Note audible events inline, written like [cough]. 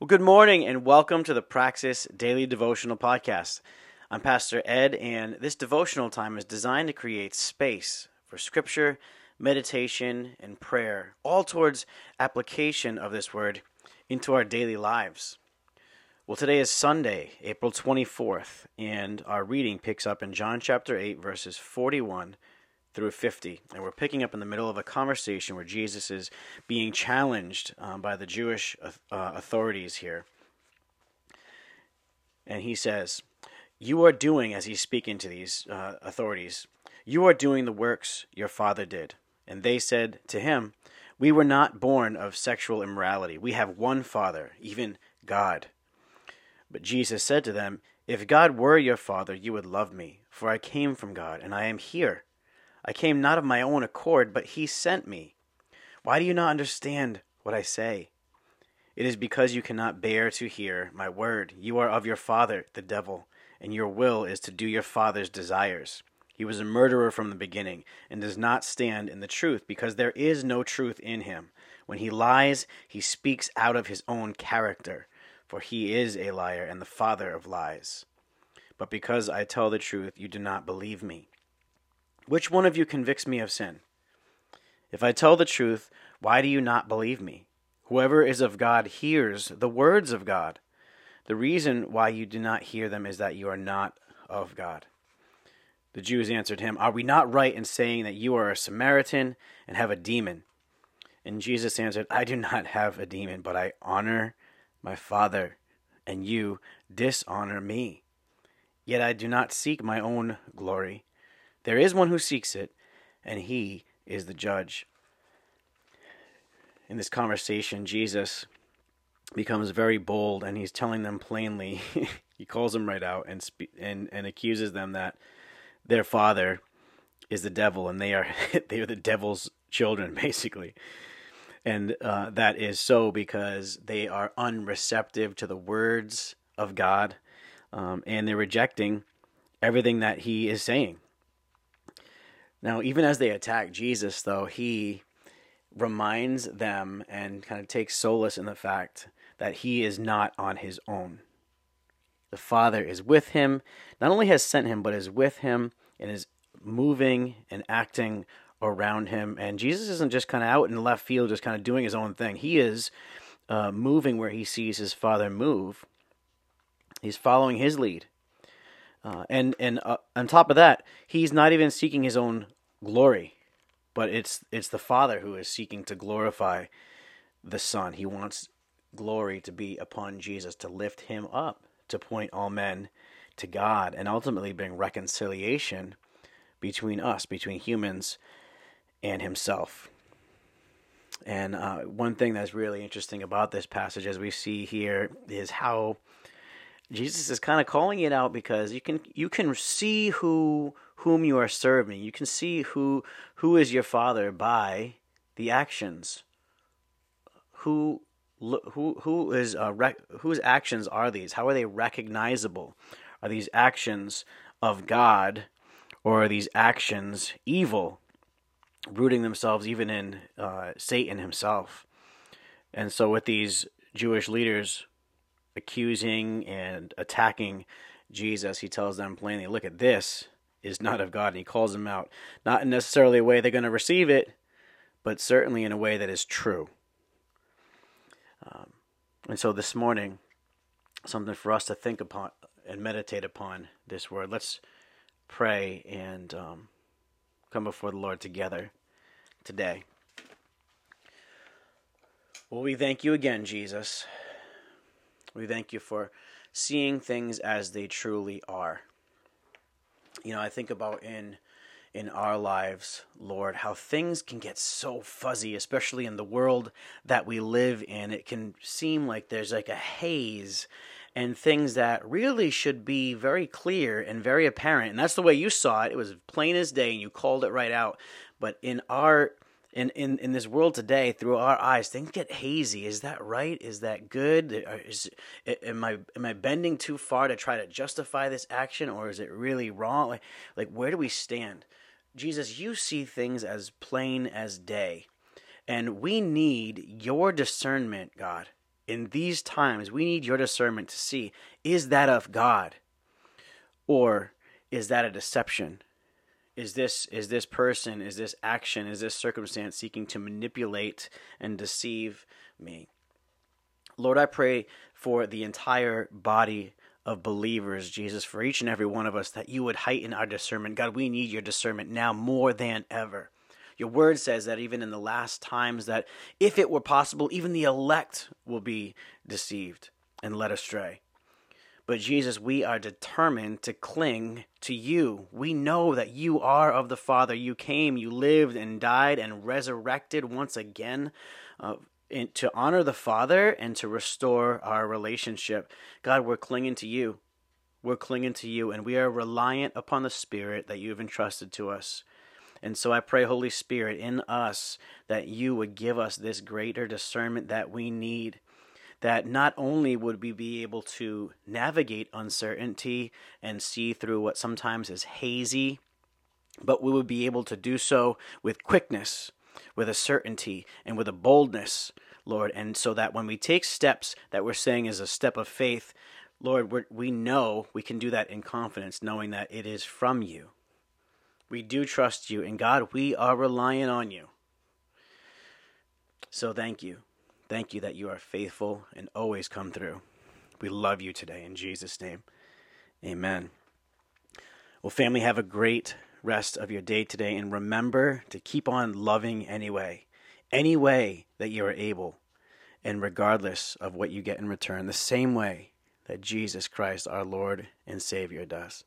Well, good morning and welcome to the Praxis Daily Devotional Podcast. I'm Pastor Ed, and this devotional time is designed to create space for scripture, meditation, and prayer, all towards application of this word into our daily lives. Well, today is Sunday, April 24th, and our reading picks up in John chapter 8, verses 41 through 50. And we're picking up in the middle of a conversation where Jesus is being challenged um, by the Jewish uh, authorities here. And he says, You are doing, as he's speaking to these uh, authorities, you are doing the works your father did. And they said to him, We were not born of sexual immorality. We have one father, even God. But Jesus said to them, If God were your father, you would love me, for I came from God, and I am here. I came not of my own accord, but he sent me. Why do you not understand what I say? It is because you cannot bear to hear my word. You are of your father, the devil, and your will is to do your father's desires. He was a murderer from the beginning, and does not stand in the truth, because there is no truth in him. When he lies, he speaks out of his own character, for he is a liar and the father of lies. But because I tell the truth, you do not believe me. Which one of you convicts me of sin? If I tell the truth, why do you not believe me? Whoever is of God hears the words of God. The reason why you do not hear them is that you are not of God. The Jews answered him, Are we not right in saying that you are a Samaritan and have a demon? And Jesus answered, I do not have a demon, but I honor my Father, and you dishonor me. Yet I do not seek my own glory. There is one who seeks it, and he is the judge. In this conversation, Jesus becomes very bold and he's telling them plainly, [laughs] he calls them right out and, spe- and, and accuses them that their father is the devil and they are [laughs] they are the devil's children [laughs] basically and uh, that is so because they are unreceptive to the words of God um, and they're rejecting everything that he is saying now, even as they attack Jesus, though, he reminds them and kind of takes solace in the fact that he is not on his own. The Father is with him, not only has sent him, but is with him and is moving and acting around him. And Jesus isn't just kind of out in left field, just kind of doing his own thing. He is uh, moving where he sees his Father move. He's following his lead. Uh, and and uh, on top of that, he's not even seeking his own glory, but it's it's the Father who is seeking to glorify the Son. He wants glory to be upon Jesus, to lift him up, to point all men to God, and ultimately bring reconciliation between us, between humans and Himself. And uh, one thing that's really interesting about this passage, as we see here, is how Jesus is kind of calling it out because you can you can see who whom you are serving. You can see who who is your father by the actions. Who who who is uh, rec- whose actions are these? How are they recognizable? Are these actions of God, or are these actions evil, rooting themselves even in uh, Satan himself? And so, with these Jewish leaders accusing and attacking Jesus, he tells them plainly, Look at this is not of God. And he calls them out, not in necessarily a way they're going to receive it, but certainly in a way that is true. Um, and so this morning, something for us to think upon and meditate upon this word. Let's pray and um, come before the Lord together today. Well, we thank you again, Jesus. We thank you for seeing things as they truly are. You know, I think about in in our lives, Lord, how things can get so fuzzy, especially in the world that we live in. It can seem like there's like a haze and things that really should be very clear and very apparent. And that's the way you saw it. It was plain as day and you called it right out. But in our in, in, in this world today, through our eyes, things get hazy. Is that right? Is that good? Uh, is, am I am I bending too far to try to justify this action, or is it really wrong? Like, like where do we stand? Jesus, you see things as plain as day, and we need your discernment, God, in these times, we need your discernment to see is that of God or is that a deception? Is this is this person, is this action, is this circumstance seeking to manipulate and deceive me? Lord, I pray for the entire body of believers, Jesus, for each and every one of us, that you would heighten our discernment. God, we need your discernment now more than ever. Your word says that even in the last times, that if it were possible, even the elect will be deceived and led astray. But Jesus, we are determined to cling to you. We know that you are of the Father. You came, you lived and died and resurrected once again uh, in, to honor the Father and to restore our relationship. God, we're clinging to you. We're clinging to you, and we are reliant upon the Spirit that you have entrusted to us. And so I pray, Holy Spirit, in us, that you would give us this greater discernment that we need. That not only would we be able to navigate uncertainty and see through what sometimes is hazy, but we would be able to do so with quickness with a certainty and with a boldness, Lord. And so that when we take steps that we're saying is a step of faith, Lord, we know we can do that in confidence, knowing that it is from you. We do trust you, and God, we are relying on you. So thank you. Thank you that you are faithful and always come through. We love you today in Jesus' name. Amen. Well, family, have a great rest of your day today and remember to keep on loving anyway, any way that you are able, and regardless of what you get in return, the same way that Jesus Christ, our Lord and Savior, does.